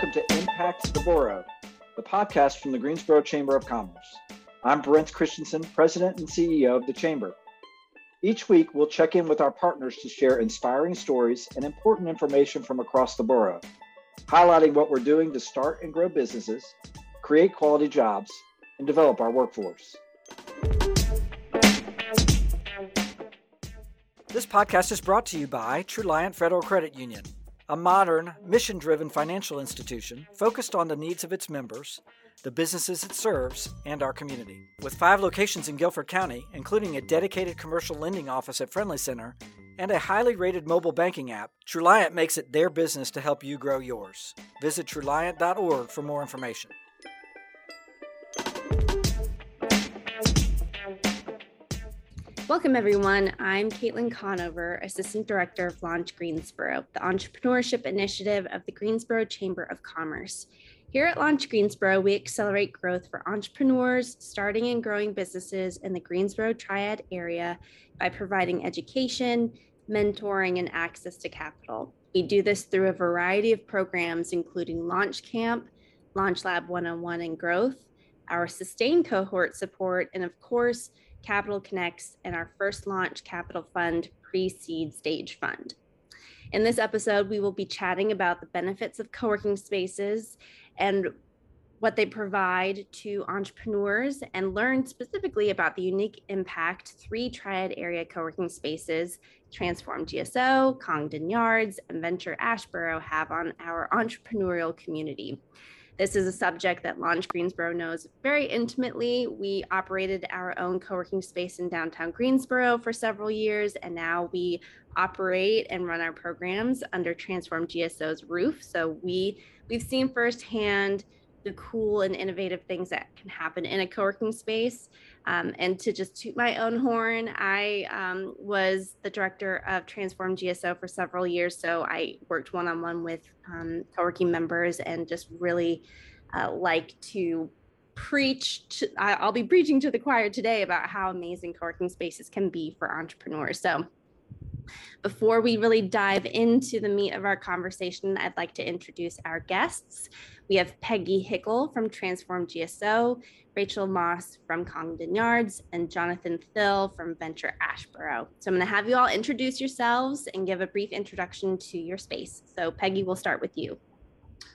welcome to Impact the Boro, the podcast from the Greensboro Chamber of Commerce. I'm Brent Christensen, President and CEO of the Chamber. Each week, we'll check in with our partners to share inspiring stories and important information from across the borough, highlighting what we're doing to start and grow businesses, create quality jobs, and develop our workforce. This podcast is brought to you by Truliant Federal Credit Union, a modern, mission driven financial institution focused on the needs of its members, the businesses it serves, and our community. With five locations in Guilford County, including a dedicated commercial lending office at Friendly Center and a highly rated mobile banking app, Truliant makes it their business to help you grow yours. Visit Truliant.org for more information. Welcome, everyone. I'm Kaitlin Conover, Assistant Director of Launch Greensboro, the entrepreneurship initiative of the Greensboro Chamber of Commerce. Here at Launch Greensboro, we accelerate growth for entrepreneurs starting and growing businesses in the Greensboro Triad area by providing education, mentoring, and access to capital. We do this through a variety of programs, including Launch Camp, Launch Lab 101 and Growth, our Sustain cohort support, and of course, Capital Connects, and our first launch capital fund pre seed stage fund. In this episode, we will be chatting about the benefits of co working spaces and what they provide to entrepreneurs and learn specifically about the unique impact three triad area co-working spaces transform gso congdon yards and venture asheboro have on our entrepreneurial community this is a subject that Launch Greensboro knows very intimately. We operated our own co working space in downtown Greensboro for several years, and now we operate and run our programs under Transform GSO's roof. So we we've seen firsthand the cool and innovative things that can happen in a co-working space. Um, and to just toot my own horn, I um, was the director of Transform GSO for several years. So I worked one-on-one with um, co-working members and just really uh, like to preach to, I'll be preaching to the choir today about how amazing co-working spaces can be for entrepreneurs. So before we really dive into the meat of our conversation, I'd like to introduce our guests. We have Peggy Hickle from Transform GSO, Rachel Moss from Congdon Yards, and Jonathan Thill from Venture Asheboro. So I'm going to have you all introduce yourselves and give a brief introduction to your space. So Peggy, we'll start with you.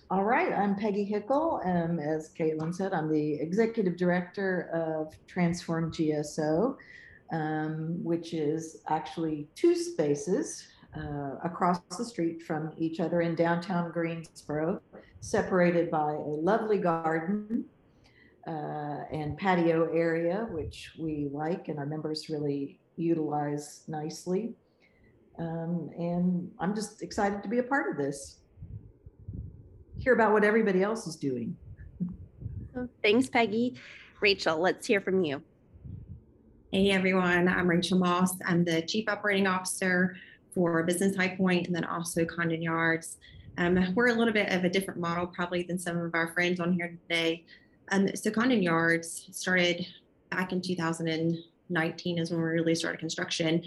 All right, I'm Peggy Hickle. and as Kaitlin said, I'm the Executive Director of Transform GSO um, which is actually two spaces uh, across the street from each other in downtown Greensboro, separated by a lovely garden uh, and patio area, which we like and our members really utilize nicely. Um, and I'm just excited to be a part of this. Hear about what everybody else is doing. Thanks, Peggy. Rachel, let's hear from you. Hey everyone, I'm Rachel Moss. I'm the Chief Operating Officer for Business High Point and then also Congdon Yards. Um, we're a little bit of a different model probably than some of our friends on here today. Um, so Congdon Yards started back in 2019 is when we really started construction.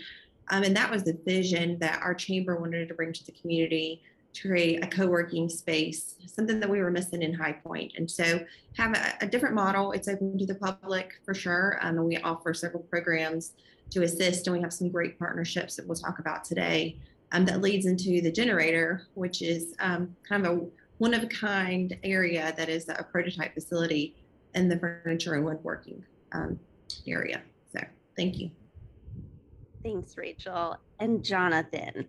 Um, and that was the vision that our chamber wanted to bring to the community to create a co-working space, something that we were missing in High Point. And so have a, a different model. It's open to the public for sure. Um, and we offer several programs to assist. And we have some great partnerships that we'll talk about today um, that leads into the generator, which is um, kind of a one of a kind area that is a prototype facility in the furniture and woodworking um, area. So thank you. Thanks, Rachel. And Jonathan.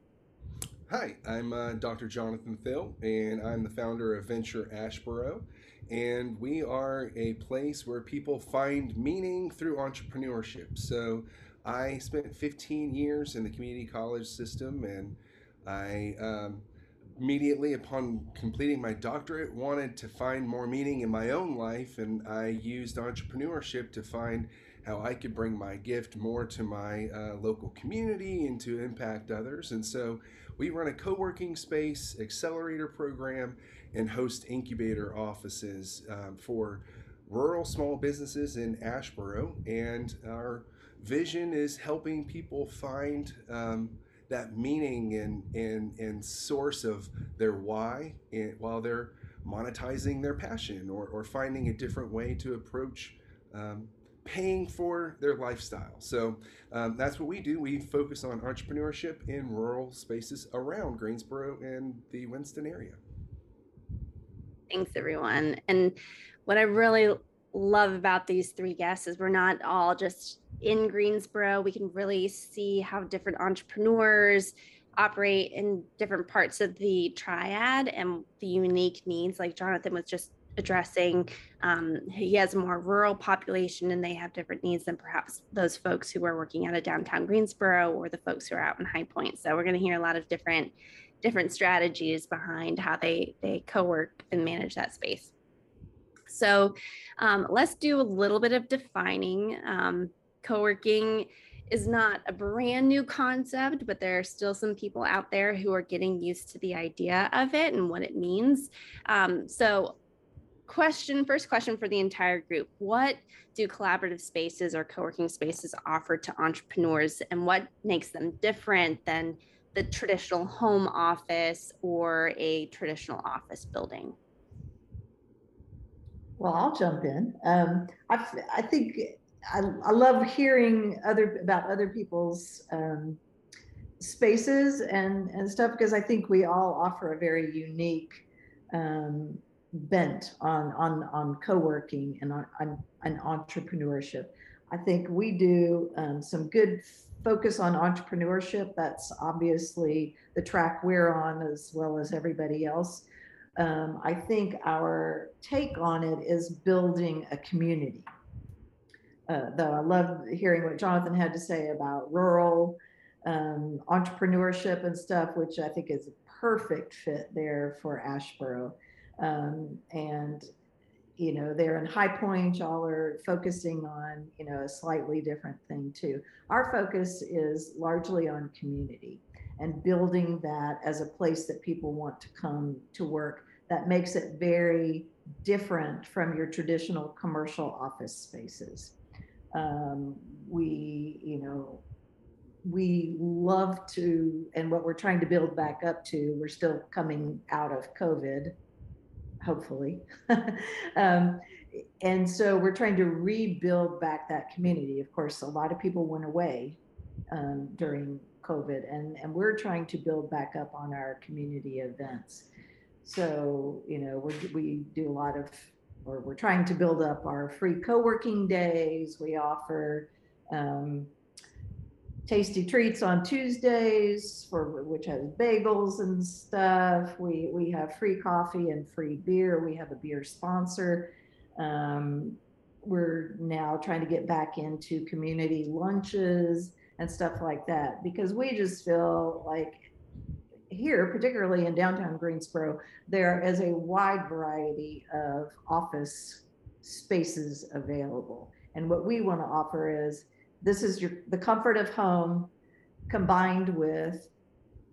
Hi, I'm uh, Dr. Jonathan Thill, and I'm the founder of Venture Asheboro. And we are a place where people find meaning through entrepreneurship. So I spent 15 years in the community college system, and I um, immediately upon completing my doctorate wanted to find more meaning in my own life. And I used entrepreneurship to find how I could bring my gift more to my uh, local community and to impact others. And so we run a co working space, accelerator program, and host incubator offices um, for rural small businesses in Asheboro And our vision is helping people find um, that meaning and, and, and source of their why while they're monetizing their passion or, or finding a different way to approach um, paying for their lifestyle. So um, that's what we do. We focus on entrepreneurship in rural spaces around Greensboro and the Winston area. Thanks, everyone. And what I really love about these three guests is we're not all just in Greensboro. We can really see how different entrepreneurs operate in different parts of the triad and the unique needs, like Jonathan was just addressing. Um, he has a more rural population and they have different needs than perhaps those folks who are working out of downtown Greensboro or the folks who are out in High Point. So we're going to hear a lot of different different strategies behind how they they co-work and manage that space. So um, let's do a little bit of defining. Um, co-working is not a brand new concept, but there are still some people out there who are getting used to the idea of it and what it means. Um, so question first question for the entire group what do collaborative spaces or co-working spaces offer to entrepreneurs and what makes them different than the traditional home office or a traditional office building well i'll jump in um, I, I think I, I love hearing other about other people's um, spaces and and stuff because i think we all offer a very unique um, bent on on on co-working and on, on entrepreneurship. I think we do um, some good focus on entrepreneurship. That's obviously the track we're on as well as everybody else. Um, I think our take on it is building a community. Uh, though I love hearing what Jonathan had to say about rural um, entrepreneurship and stuff, which I think is a perfect fit there for Asheboro. Um, and you know they're in high point y'all are focusing on you know a slightly different thing too our focus is largely on community and building that as a place that people want to come to work that makes it very different from your traditional commercial office spaces um, we you know we love to and what we're trying to build back up to we're still coming out of covid hopefully. um, and so we're trying to rebuild back that community. Of course, a lot of people went away um, during COVID, and, and we're trying to build back up on our community events. So, you know, we, we do a lot of, or we're trying to build up our free co working days. We offer um, tasty treats on Tuesdays for which has bagels and stuff. We we have free coffee and free beer. We have a beer sponsor. Um, we're now trying to get back into community lunches and stuff like that because we just feel like here, particularly in downtown Greensboro, there is a wide variety of office spaces available. And what we want to offer is this is your the comfort of home combined with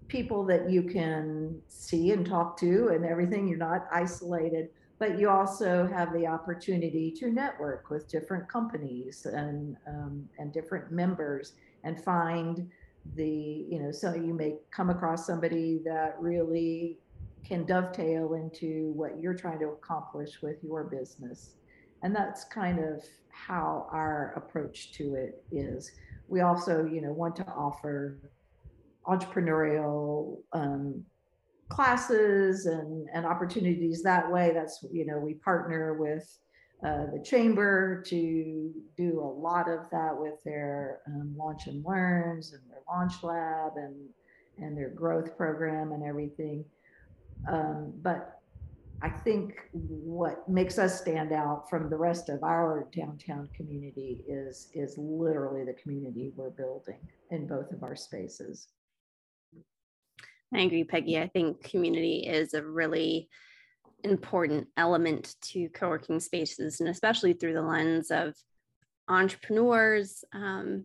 people that you can see and talk to and everything you're not isolated but you also have the opportunity to network with different companies and um, and different members and find the you know so you may come across somebody that really can dovetail into what you're trying to accomplish with your business and that's kind of how our approach to it is. We also, you know, want to offer entrepreneurial um, classes and, and opportunities that way. That's, you know, we partner with uh, the chamber to do a lot of that with their um, launch and learns and launch lab and, and their growth program and everything. Um, but I think what makes us stand out from the rest of our downtown community is is literally the community we're building in both of our spaces. I agree, Peggy. I think community is a really important element to co-working spaces, and especially through the lens of entrepreneurs. Um,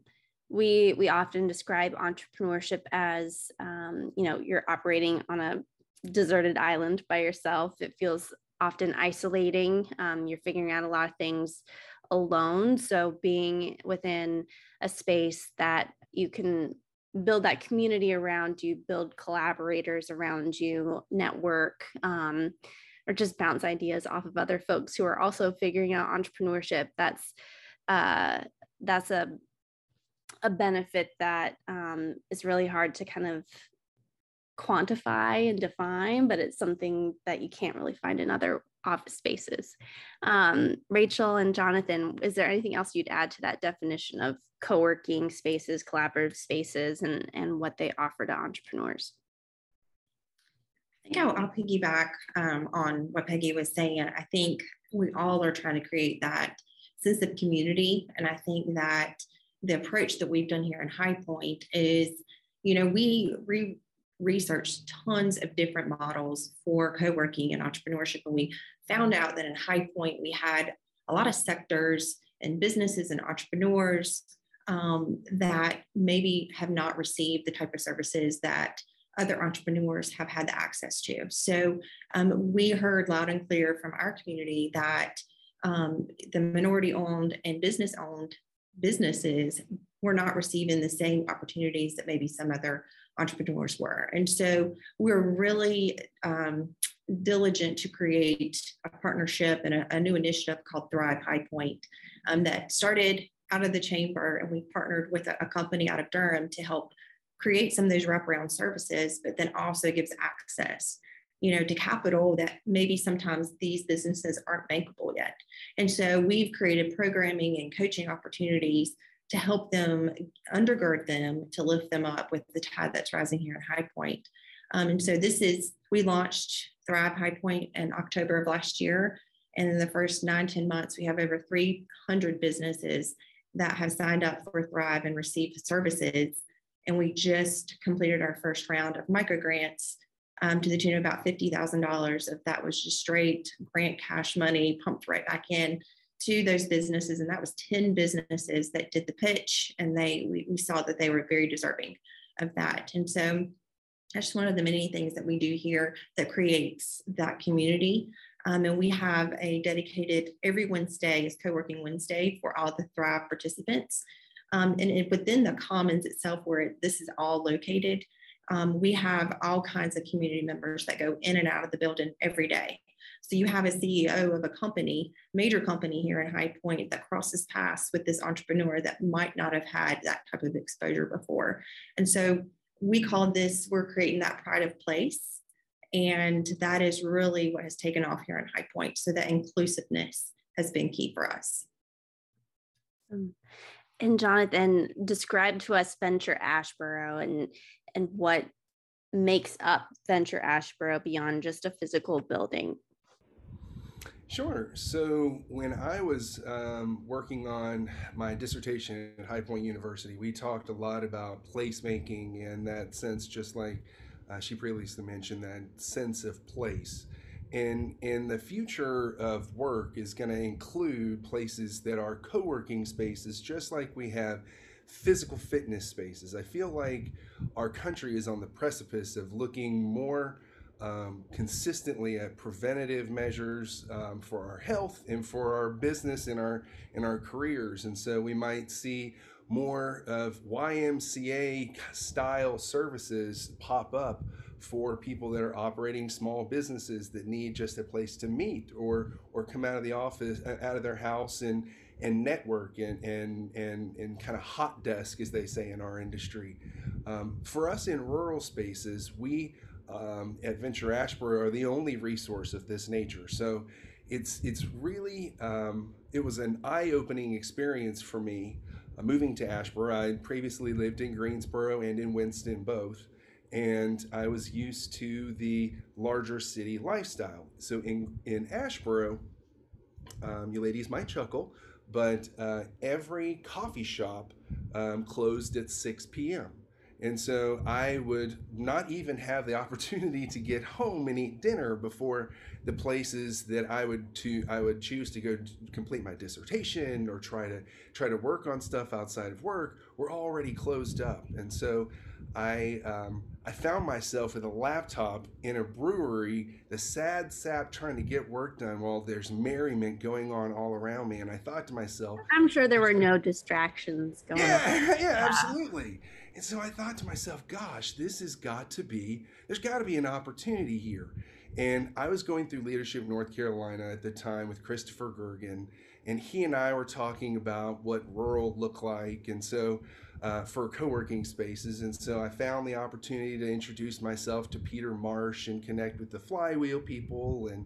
we we often describe entrepreneurship as um, you know you're operating on a deserted island by yourself. It feels often isolating. Um, you're figuring out a lot of things alone. So being within a space that you can build that community around you, build collaborators around you, network. Um, or just bounce ideas off of other folks who are also figuring out entrepreneurship that's uh, that's a a benefit that um, is really hard to kind of quantify and define, but it's something that you can't really find in other office spaces. Um, Rachel and Jonathan, is there anything else you'd add to that definition of co-working spaces, collaborative spaces, and, and what they offer to entrepreneurs? I think I'll, I'll piggyback um, on what Peggy was saying. I think we all are trying to create that sense of community. And I think that the approach that we've done here in High Point is, you know, we re- researched tons of different models for co-working and entrepreneurship, and we found out that in High Point we had a lot of sectors and businesses and entrepreneurs um, that maybe have not received the type of services that other entrepreneurs have had access to. So um, we heard loud and clear from our community that um, the minority owned and business owned businesses were not receiving the same opportunities that maybe some other entrepreneurs were. And so we're really um, diligent to create a partnership and a, a, new initiative called Thrive High Point um, that started out of the chamber. And we partnered with a, a company out of Durham to help create some of those wraparound services, but then also gives access you know, to capital that maybe sometimes these businesses aren't bankable yet. And so we've created programming and coaching opportunities to help them undergird them to lift them up with the tide that's rising here at High Point. Um, and so this is, we launched Thrive High Point in October of last year. And in the first nine ten months, we have over 300 businesses that have signed up for Thrive and received services. And we just completed our first round of micro grants um, to the tune of about $50,000 if that was just straight grant cash money pumped right back in to those businesses. And that was 10 businesses that did the pitch and they, we, we saw that they were very deserving of that. And so that's just one of the many things that we do here that creates that community. Um, and we have a dedicated every Wednesday is co-working Wednesday for all the Thrive participants. Um, and it, within the commons itself, where this is all located, um, we have all kinds of community members that go in and out of the building every day. So you have a CEO of a company, major company here in High Point that crosses paths with this entrepreneur that might not have had that type of exposure before. And so we call this, we're creating that pride of place. And that is really what has taken off here in High Point. So that inclusiveness has been key for us. Um, and Jonathan, describe to us Venture Asheboro and and what makes up Venture Asheboro beyond just a physical building? Sure. So when I was um, working on my dissertation at High Point University, we talked a lot about placemaking and that sense, just like uh, she previously mentioned, that sense of place. And, and the future of work is going to include places that are co working spaces, just like we have physical fitness spaces. I feel like our country is on the precipice of looking more um, consistently at preventative measures um, for our health and for our business and our and our careers. And so we might see more of YMCA style services pop up for people that are operating small businesses that need just a place to meet or or come out of the office out of their house and and network and and and, and kind of hot desk, as they say in our industry. Um, for us in rural spaces, we um, at Venture Asheboro are the only resource of this nature. So it's it's really um, it was an eye-opening experience for me uh, moving to Asheboro. I previously lived in Greensboro and in Winston both, and I was used to the larger city lifestyle. So in in Asheboro, um, you ladies might chuckle, but uh, every coffee shop um, closed at 6 p.m. And so I would not even have the opportunity to get home and eat dinner before the places that I would to I would choose to go to complete my dissertation or try to try to work on stuff outside of work were already closed up. And so I um, I found myself with a laptop in a brewery, the sad sap trying to get work done while there's merriment going on all around me. And I thought to myself, I'm sure there were no distractions going yeah, on. Yeah, absolutely. And so I thought to myself, gosh, this has got to be, there's got to be an opportunity here. And I was going through Leadership North Carolina at the time with Christopher Gergen, and he and I were talking about what rural looked like. And so uh, for co-working spaces and so i found the opportunity to introduce myself to peter marsh and connect with the flywheel people and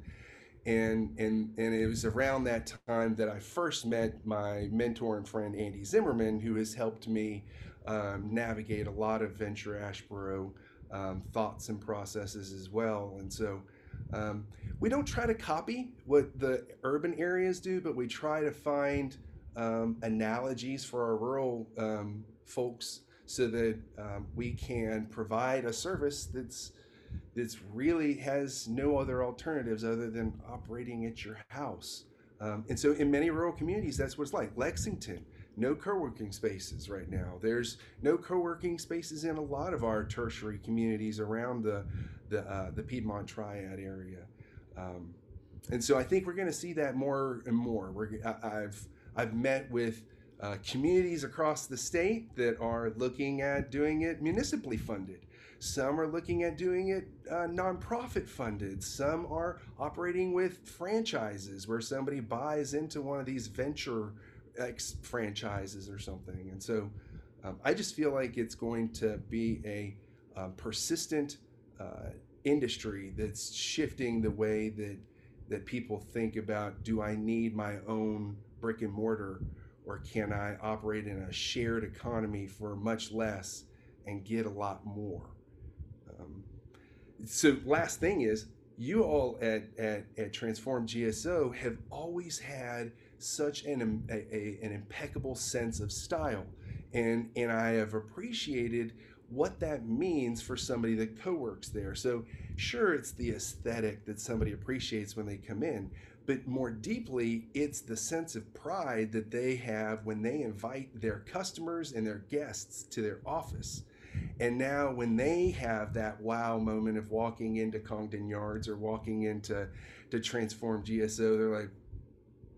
and and and it was around that time that i first met my mentor and friend andy zimmerman who has helped me um, navigate a lot of venture asheboro um, thoughts and processes as well and so um, we don't try to copy what the urban areas do but we try to find um, analogies for our rural um, folks so that um, we can provide a service that's that's really has no other alternatives other than operating at your house. Um, and so, in many rural communities, that's what it's like. Lexington, no co-working spaces right now. There's no co-working spaces in a lot of our tertiary communities around the the, uh, the Piedmont Triad area. Um, and so, I think we're going to see that more and more. We're, I, I've I've met with uh, communities across the state that are looking at doing it municipally funded. Some are looking at doing it uh, nonprofit funded. Some are operating with franchises where somebody buys into one of these venture ex- franchises or something. And so um, I just feel like it's going to be a um, persistent uh, industry that's shifting the way that that people think about do I need my own brick and mortar or can I operate in a shared economy for much less and get a lot more? Um, so, last thing is, you all at, at, at Transform GSO have always had such an, a, a, an impeccable sense of style. And, and I have appreciated what that means for somebody that co works there. So, sure, it's the aesthetic that somebody appreciates when they come in, but more deeply, it's the sense of pride that they have when they invite their customers and their guests to their office. And now, when they have that wow moment of walking into Congdon Yards or walking into to Transform GSO, they're like,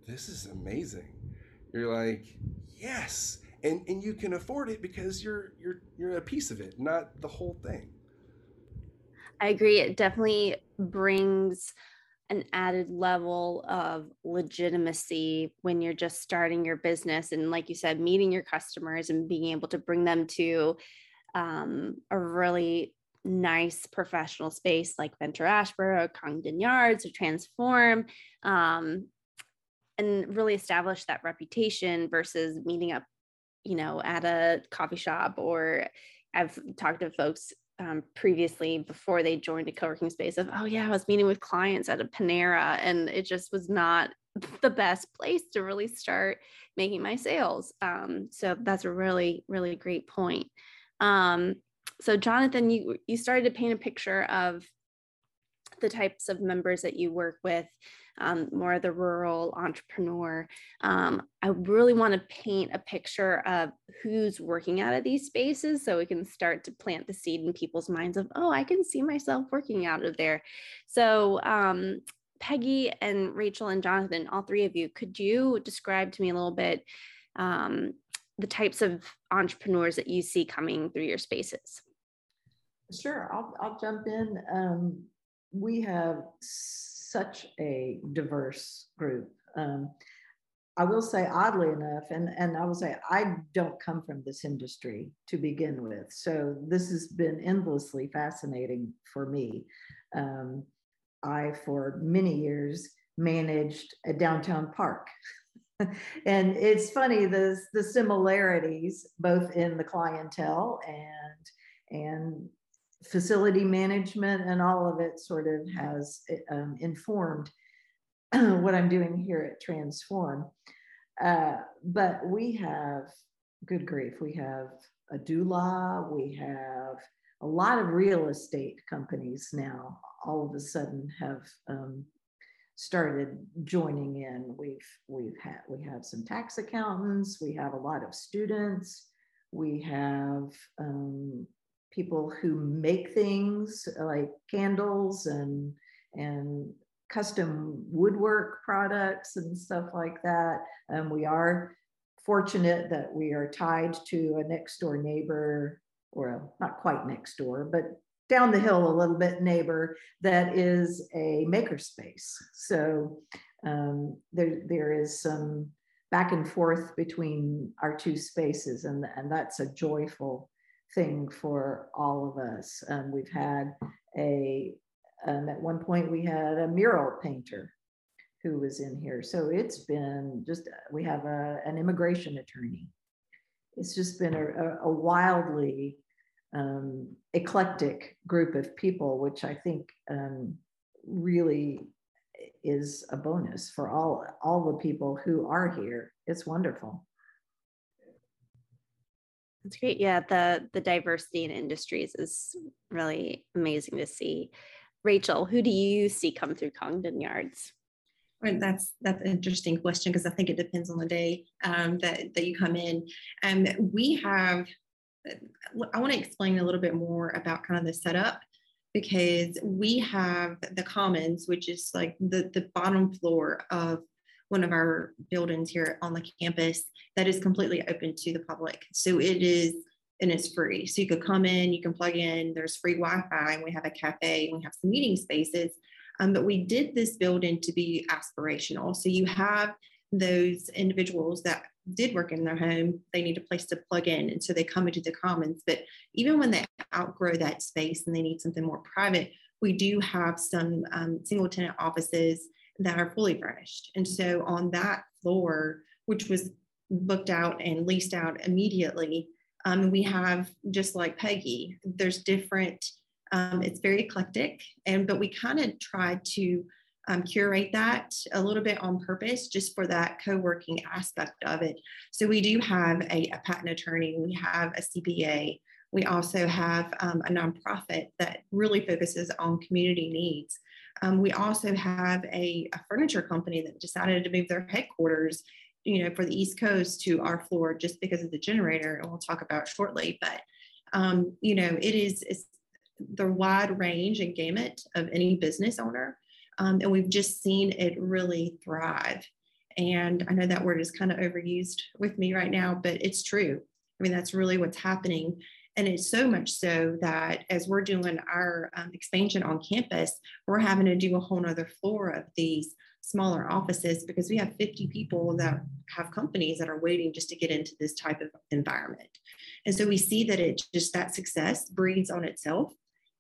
"This is amazing." You're like, "Yes," and and you can afford it because you're you're you're a piece of it, not the whole thing. I agree. It definitely brings an added level of legitimacy when you're just starting your business and like you said meeting your customers and being able to bring them to um, a really nice professional space like venture asheboro congdon yards or transform um, and really establish that reputation versus meeting up you know at a coffee shop or i've talked to folks um, previously before they joined a co-working space of oh yeah i was meeting with clients at a panera and it just was not the best place to really start making my sales um, so that's a really really great point. Um, so jonathan you you started to paint a picture of the types of members that you work with um, more the rural entrepreneur. Um, I really want to paint a picture of who's working out of these spaces so we can start to plant the seed in people's minds of, oh, I can see myself working out of there. So, um, Peggy and Rachel and Jonathan, all three of you, could you describe to me a little bit um, the types of entrepreneurs that you see coming through your spaces? Sure, I'll, I'll jump in. Um, we have such a diverse group. Um, I will say, oddly enough, and, and I will say, I don't come from this industry to begin with. So this has been endlessly fascinating for me. Um, I, for many years, managed a downtown park. and it's funny the, the similarities both in the clientele and and facility management and all of it sort of has um, informed what I'm doing here at Transform. Uh, but we have, good grief, we have a doula, we have a lot of real estate companies now all of a sudden have um, started joining in. We've we've had we have some tax accountants, we have a lot of students, we have um, people who make things like candles and and custom woodwork products and stuff like that. And we are fortunate that we are tied to a next door neighbor, or not quite next door, but down the hill a little bit neighbor that is a makerspace. So um, there, there is some back and forth between our two spaces, and, and that's a joyful thing for all of us. Um, we've had a, um, at one point, we had a mural painter who was in here. So it's been just, we have a, an immigration attorney. It's just been a, a wildly um, eclectic group of people, which I think um, really is a bonus for all all the people who are here. It's wonderful. That's great. Yeah, the the diversity in industries is really amazing to see. Rachel, who do you see come through Congdon Yards? Well, that's that's an interesting question because I think it depends on the day um, that that you come in. And um, we have. I want to explain a little bit more about kind of the setup because we have the commons, which is like the the bottom floor of one of our buildings here on the campus that is completely open to the public. So it is and it's free. So you could come in, you can plug in. There's free Wi-Fi, and we have a cafe, and we have some meeting spaces um, but we did this building to be aspirational. So you have those individuals that did work in their home, they need a place to plug in. And so they come into the commons. But even when they outgrow that space and they need something more private, we do have some um, single tenant offices that are fully furnished. And so on that floor, which was booked out and leased out immediately, um, we have just like Peggy, there's different um, it's very eclectic, and but we kind of tried to um, curate that a little bit on purpose just for that co-working aspect of it. So we do have a, a patent attorney, we have a CPA, we also have um, a nonprofit that really focuses on community needs. Um, we also have a, a, furniture company that decided to move their headquarters, you know, for the East Coast to our floor just because of the generator, and we'll talk about shortly. But um, you know, it is the wide range and gamut of any business owner. Um, and we've just seen it really thrive. And I know that word is kind of overused with me right now, but it's true. I mean, that's really what's happening. And it's so much so that as we're doing our um, expansion on campus, we're having to do a whole nother floor of these smaller offices because we have 50 people that have companies that are waiting just to get into this type of environment. And so we see that it just that success breeds on itself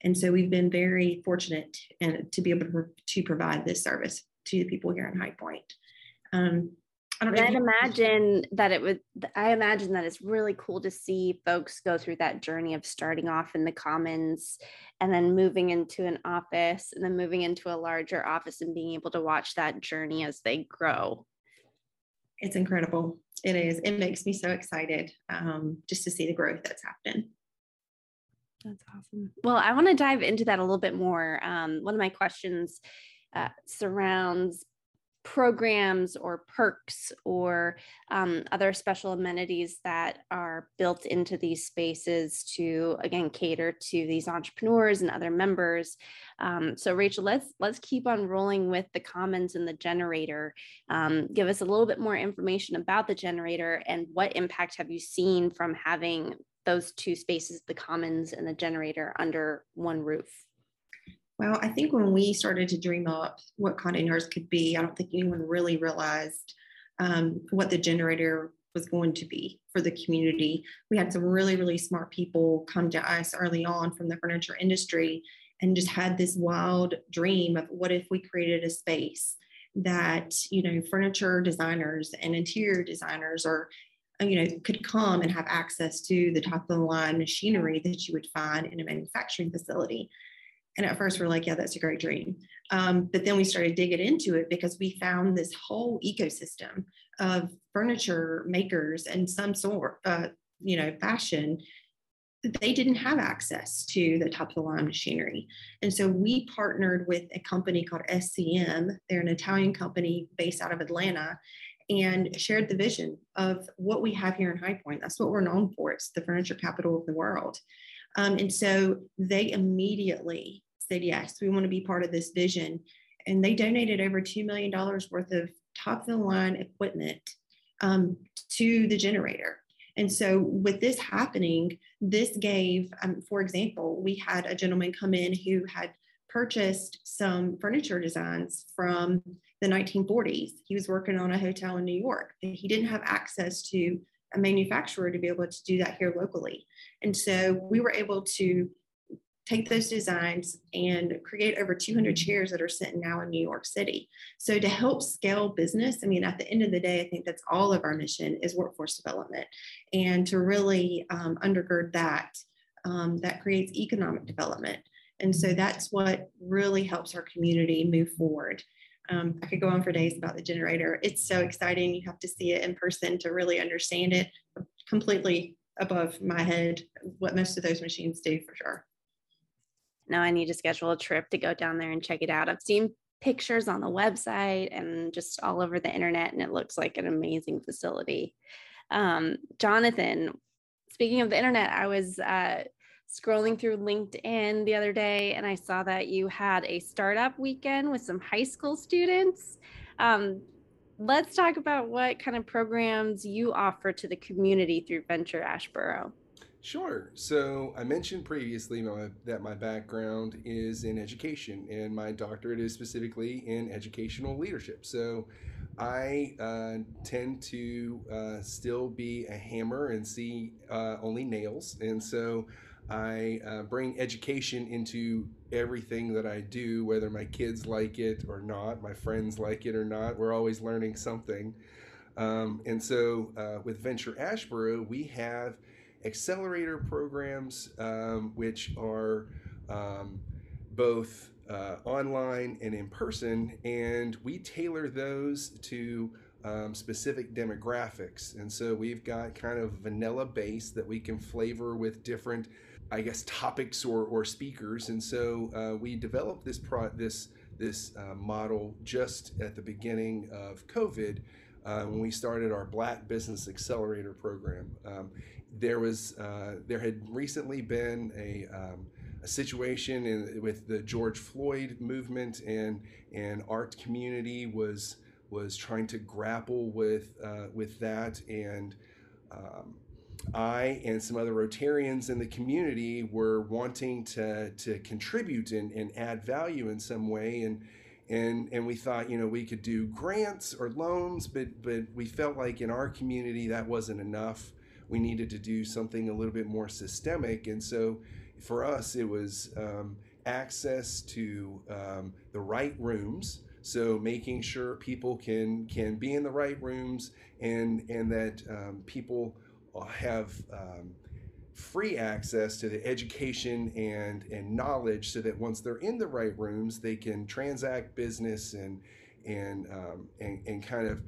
and so we've been very fortunate and to be able to, to provide this service to the people here in High Point. Um, I don't and imagine that it would, I imagine that it's really cool to see folks go through that journey of starting off in the commons and then moving into an office and then moving into a larger office and being able to watch that journey as they grow. It's incredible. It is. It makes me so excited um, just to see the growth that's happened. That's awesome. Well, I want to dive into that a little bit more. Um, one of my questions uh, surrounds programs or perks or um, other special amenities that are built into these spaces to again cater to these entrepreneurs and other members um, so rachel let's let's keep on rolling with the commons and the generator um, give us a little bit more information about the generator and what impact have you seen from having those two spaces, the commons and the generator under one roof? Well, I think when we started to dream up what Congdon Yards could be, I don't think anyone really realized um, what the generator was going to be for the community. We had some really, really smart people come to us early on from the furniture industry and just had this wild dream of what if we created a space that, you know, furniture designers and interior designers or you know, could come and have access to the top of the line machinery that you would find in a manufacturing facility. And at first, we're like, yeah, that's a great dream. Um, but then we started digging into it because we found this whole ecosystem of furniture makers and some sort, uh, you know, fashion. They didn't have access to the top of the line machinery. And so we partnered with a company called SCM. They're an Italian company based out of Atlanta and shared the vision of what we have here in High Point. That's what we're known for. It's the furniture capital of the world. Um, and so they immediately said, yes, we want to be part of this vision. And they donated over $2 million worth of top of the line equipment um, to the generator. And so, with this happening, this gave, um, for example, we had a gentleman come in who had purchased some furniture designs from the 1940s. He was working on a hotel in New York. He didn't have access to a manufacturer to be able to do that here locally. And so we were able to take those designs and create over 200 chairs that are sitting now in New York City. So to help scale business, I mean, at the end of the day, I think that's all of our mission is workforce development. And to really um, undergird that, um, that creates economic development. And so that's what really helps our community move forward. Um, I could go on for days about the generator. It's so exciting. You have to see it in person to really understand it. Completely above my head, what most of those machines do for sure now I need to schedule a trip to go down there and check it out. I've seen pictures on the website and just all over the internet, and it looks like an amazing facility. Um, Jonathan, speaking of the internet, I was uh, scrolling through LinkedIn the other day and I saw that you had a startup weekend with some high school students. Um, let's talk about what kind of programs you offer to the community through Venture Asheboro. Sure. So I mentioned previously my, that my background is in education, and my doctorate is specifically in educational leadership. So I uh, tend to uh, still be a hammer and see uh, only nails. And so I uh, bring education into everything that I do, whether my kids like it or not, my friends like it or not. We're always learning something. Um, and so uh, with Venture Asheboro, we have accelerator programs, um, which are um, both uh, online and in person, and we tailor those to um, specific demographics. And so we've got kind of vanilla base that we can flavor with different, I guess, topics or, or speakers. And so uh, we developed this pro- this this uh, model just at the beginning of COVID. Uh, when we started our Black Business Accelerator program. Um, there was uh, there had recently been a, um, a situation in, with the George Floyd movement and and art community was was trying to grapple with uh, with that. And um, I and some other Rotarians in the community were wanting to to contribute and, and add value in some way. And and and we thought you know we could do grants or loans but but we felt like in our community that wasn't enough we needed to do something a little bit more systemic. And so for us, it was um, access to um, the right rooms. So making sure people can can be in the right rooms and and that um, people have um, free access to the education and and knowledge so that once they're in the right rooms they can transact business and and um, and, and kind of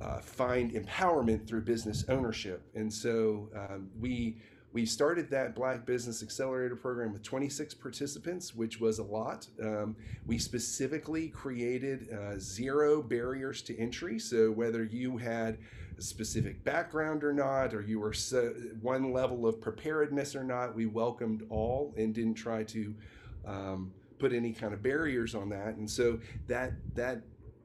uh, find empowerment through business ownership. And so um, we we started that Black Business Accelerator program with 26 participants, which was a lot. Um, we specifically created uh, zero barriers to entry. So whether you had a specific background or not, or you were so, one level of preparedness or not, we welcomed all and didn't try to um, put any kind of barriers on that. And so that that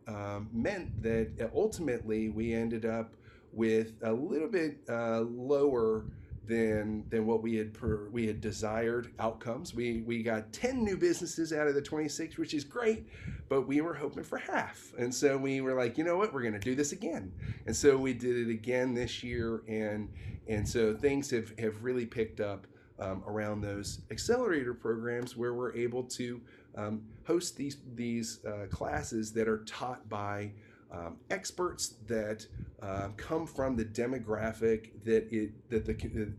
um, meant that ultimately we ended up with a little bit uh, lower than than what we had per, we had desired outcomes. We we got 10 new businesses out of the 26, which is great, but we were hoping for half. And so we were like, you know what, we're going to do this again. And so we did it again this year and and so things have have really picked up um, around those accelerator programs where we're able to um, host these these uh, classes that are taught by um, experts that uh, come from the demographic that it that the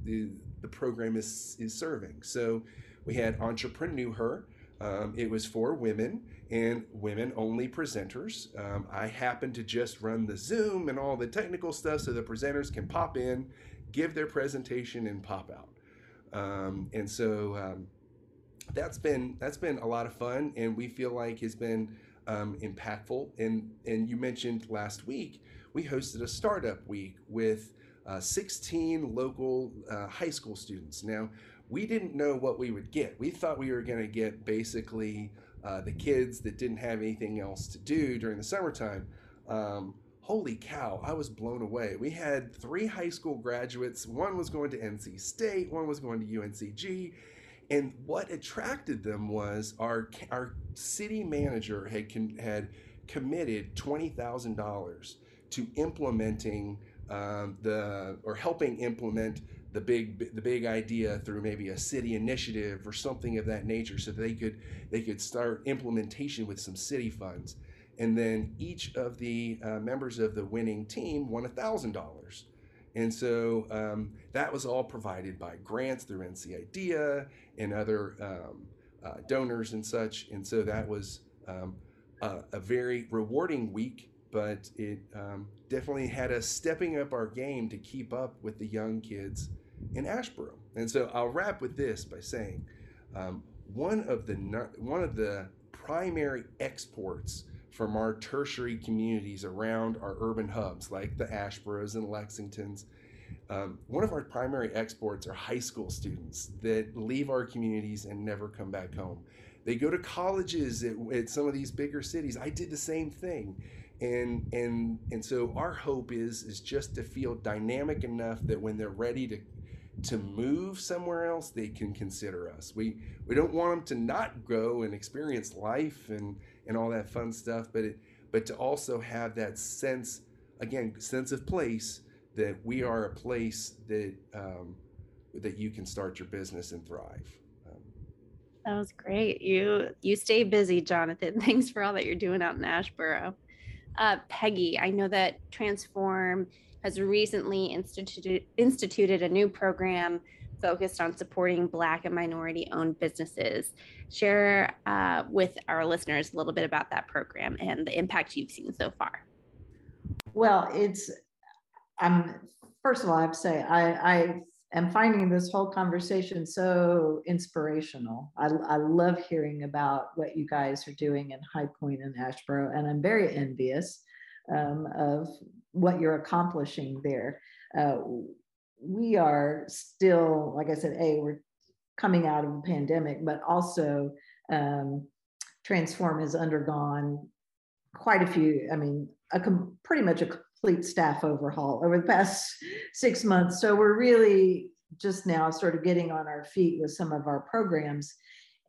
the, the program is is serving. So we had entrepreneur. Um, it was for women and women only presenters. Um, I happen to just run the Zoom and all the technical stuff so the presenters can pop in, give their presentation, and pop out. Um, and so um, that's been that's been a lot of fun, and we feel like has been um, impactful. And and you mentioned last week we hosted a startup week with uh, 16 local uh, high school students. Now we didn't know what we would get. We thought we were going to get basically uh, the kids that didn't have anything else to do during the summertime. Um, holy cow, I was blown away. We had three high school graduates. One was going to NC State, one was going to UNCG. And what attracted them was our, our city manager had, had committed $20,000 to implementing um, the, or helping implement the big the big idea through maybe a city initiative or something of that nature so they could they could start implementation with some city funds and then each of the uh, members of the winning team won a $1,000. And so um, that was all provided by grants through NC IDEA and other um, uh, donors and such. And so that was um, a, a, very rewarding week, but it um, definitely had us stepping up our game to keep up with the young kids in Asheboro. And so I'll wrap with this by saying um, one of the one of the primary exports from our tertiary communities around our urban hubs like the Asheboros and Lexingtons. Um, one of our primary exports are high school students that leave our communities and never come back home. They go to colleges at, at some of these bigger cities. I did the same thing. And, and, and so our hope is, is just to feel dynamic enough that when they're ready to to move somewhere else, they can consider us. We we don't want them to not go and experience life and and all that fun stuff, but it, but to also have that sense, again, sense of place that we are a place that um, that you can start your business and thrive. Um, that was great. You you stay busy, Jonathan. Thanks for all that you're doing out in Asheboro. Uh, Peggy, I know that Transform has recently instituted instituted a new program focused on supporting Black and minority owned businesses. Share uh, with our listeners a little bit about that program and the impact you've seen so far. Well, it's, I'm, first of all, I have to say, I, I am finding this whole conversation so inspirational. I, I love hearing about what you guys are doing in High Point and Asheboro, and I'm very envious um, of what you're accomplishing there. Uh, we are still, like I said, a we're coming out of a pandemic, but also um, Transform has undergone quite a few. I mean, a pretty much a complete staff overhaul over the past six months. So we're really just now sort of getting on our feet with some of our programs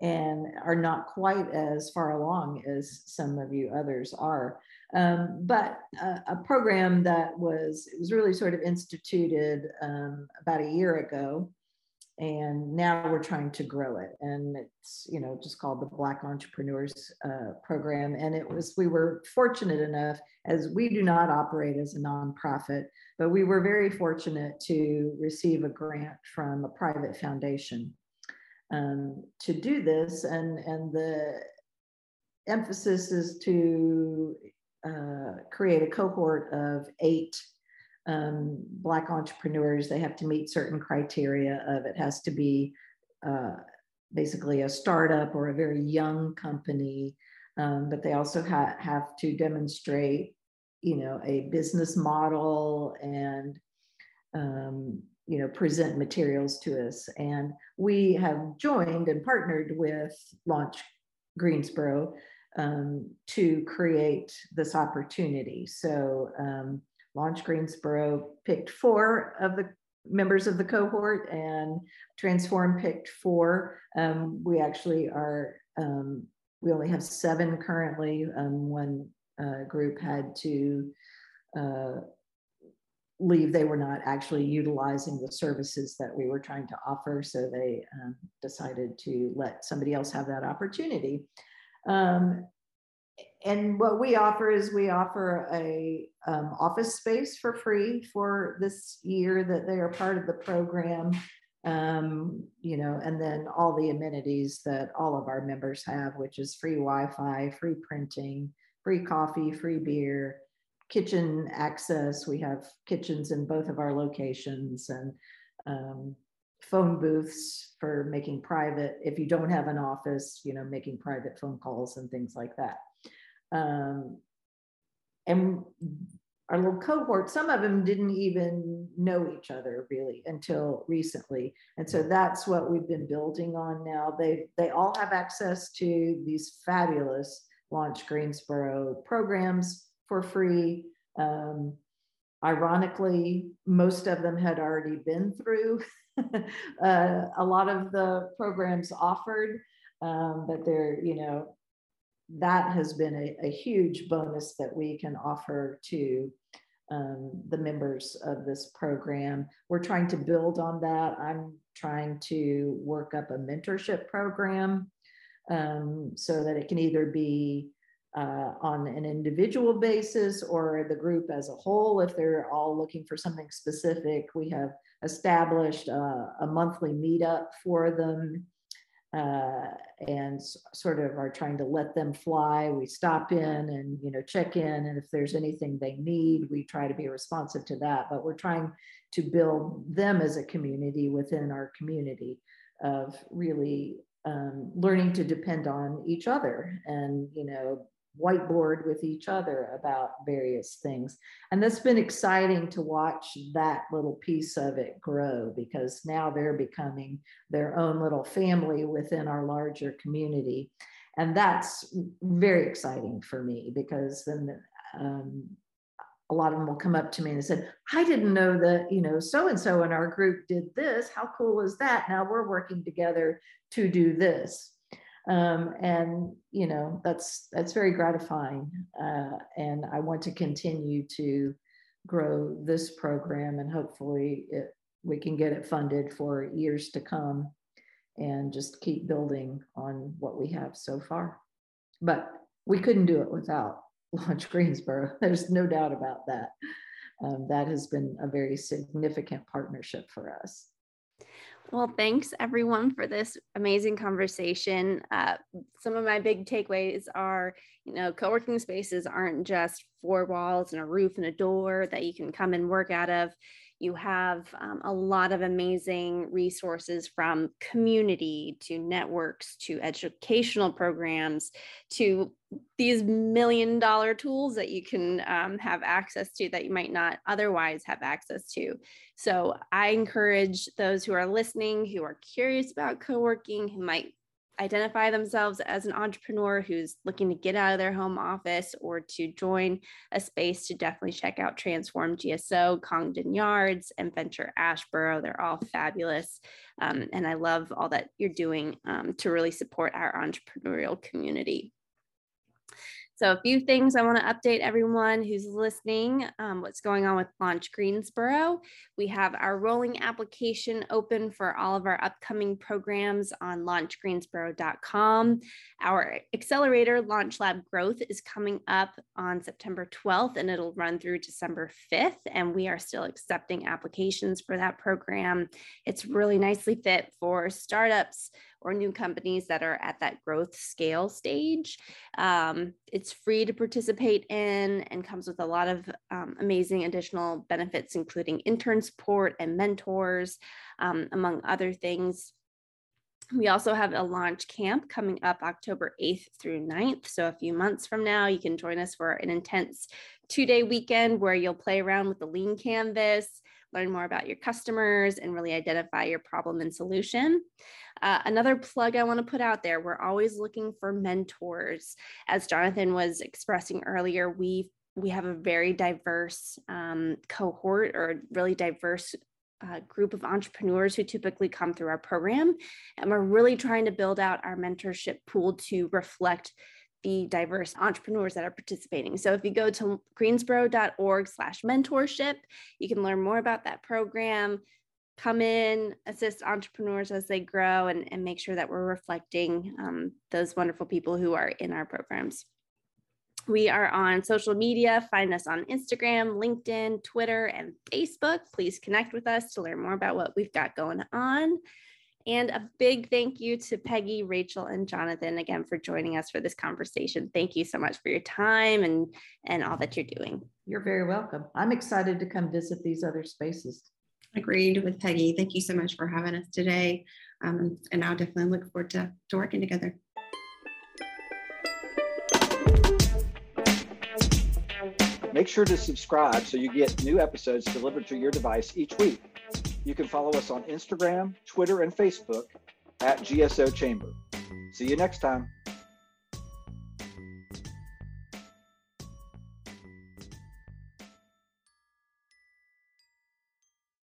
and are not quite as far along as some of you others are. Um, but a, a, program that was it was really sort of instituted um, about a year ago, and now we're trying to grow it. And it's you know just called the Black Entrepreneurs uh, Program. And it was we were fortunate enough as we do not operate as a nonprofit, but we were very fortunate to receive a grant from a private foundation um, to do this, and and the emphasis is to uh, create a cohort of eight um, Black entrepreneurs. They have to meet certain criteria of it has to be uh, basically a startup or a very young company, um, but they also ha- have to demonstrate, you know, a business model and um, you know present materials to us and we have joined and partnered with launch greensboro um, to create this opportunity. So um, Launch Greensboro picked four of the members of the cohort and Transform picked four. Um, we actually are, um, we only have seven currently. Um, one uh, group had to uh, leave. They were not actually utilizing the services that we were trying to offer. So they um, decided to let somebody else have that opportunity. Um, and what we offer is we offer a um, office space for free for this year that they are part of the program. Um, you know and then all the amenities that all of our members have which is free wi-fi free printing free coffee free beer kitchen access. We have kitchens in both of our locations and um, phone booths for making private if you don't have an office you know making private phone calls and things like that um, and our little cohort some of them didn't even know each other really until recently. And so that's what we've been building on now. They they all have access to these fabulous launch greensboro programs for free. Um, ironically, most of them had already been through uh, a lot of the programs offered, um, but they're, you know, that has been a, a, huge bonus that we can offer to um, the members of this program. We're trying to build on that. I'm trying to work up a mentorship program um, so that it can either be uh, on an individual basis or the group as a whole if they're all looking for something specific. We have established uh, a monthly meetup for them uh, and sort of are trying to let them fly. We stop in and you know check in, and if there's anything they need, we try to be responsive to that. But we're trying to build them as a community within our community of really um, learning to depend on each other and you know whiteboard with each other about various things. And that's been exciting to watch that little piece of it grow because now they're becoming their own little family within our larger community. And that's very exciting for me because then um, a lot of them will come up to me and said, I didn't know that, you know, so and so in our group did this. How cool is that? Now we're working together to do this um, and you know that's that's very gratifying uh, and i want to continue to grow this program and hopefully it, we can get it funded for years to come and just keep building on what we have so far. But we couldn't do it without launch greensboro there's no doubt about that. Um, that has been a very significant partnership for us well, thanks everyone for this amazing conversation. Uh, some of my big takeaways are, you know, co working spaces aren't just four walls and a roof and a door that you can come and work out of. You have um, a lot of amazing resources from community to networks to educational programs to these million dollar tools that you can um, have access to that you might not otherwise have access to. So I encourage those who are listening, who are curious about co working, who might identify themselves as an entrepreneur who's looking to get out of their home office or to join a space to definitely check out Transform GSO, Congdon Yards, and Venture Asheboro. They're all fabulous. Um, and I love all that you're doing um, to really support our entrepreneurial community. So, a few things I want to update everyone who's listening um, what's going on with Launch Greensboro. We have our rolling application open for all of our upcoming programs on launchgreensboro.com. Our accelerator, Launch Lab Growth, is coming up on September 12th and it'll run through December 5th. And we are still accepting applications for that program. It's really nicely fit for startups or new companies that are at that growth scale stage. Um, it's free to participate in and comes with a lot of um, amazing additional benefits, including intern support and mentors, um, among other things. We also have a launch camp coming up October 8th through 9th. So, a few months from now, you can join us for an intense two day weekend where you'll play around with the lean canvas, learn more about your customers, and really identify your problem and solution. Uh, another plug I want to put out there we're always looking for mentors. As Jonathan was expressing earlier, we we have a very diverse um, cohort or really diverse uh, group of entrepreneurs who typically come through our program. And we're really trying to build out our mentorship pool to reflect the diverse entrepreneurs that are participating. So if you go to greensboro.org slash mentorship, you can learn more about that program, come in, assist entrepreneurs as they grow, and, and make sure that we're reflecting um, those wonderful people who are in our programs. We are on social media. Find us on Instagram, LinkedIn, Twitter, and Facebook. Please connect with us to learn more about what we've got going on. And a big thank you to Peggy, Rachel, and Jonathan again for joining us for this conversation. Thank you so much for your time and, and all that you're doing. You're very welcome. I'm excited to come visit these other spaces. Agreed with Peggy. Thank you so much for having us today. Um, and I'll definitely look forward to, to working together. Make sure to subscribe so you get new episodes delivered to your device each week. You can follow us on Instagram, Twitter, and Facebook at GSO Chamber. See you next time.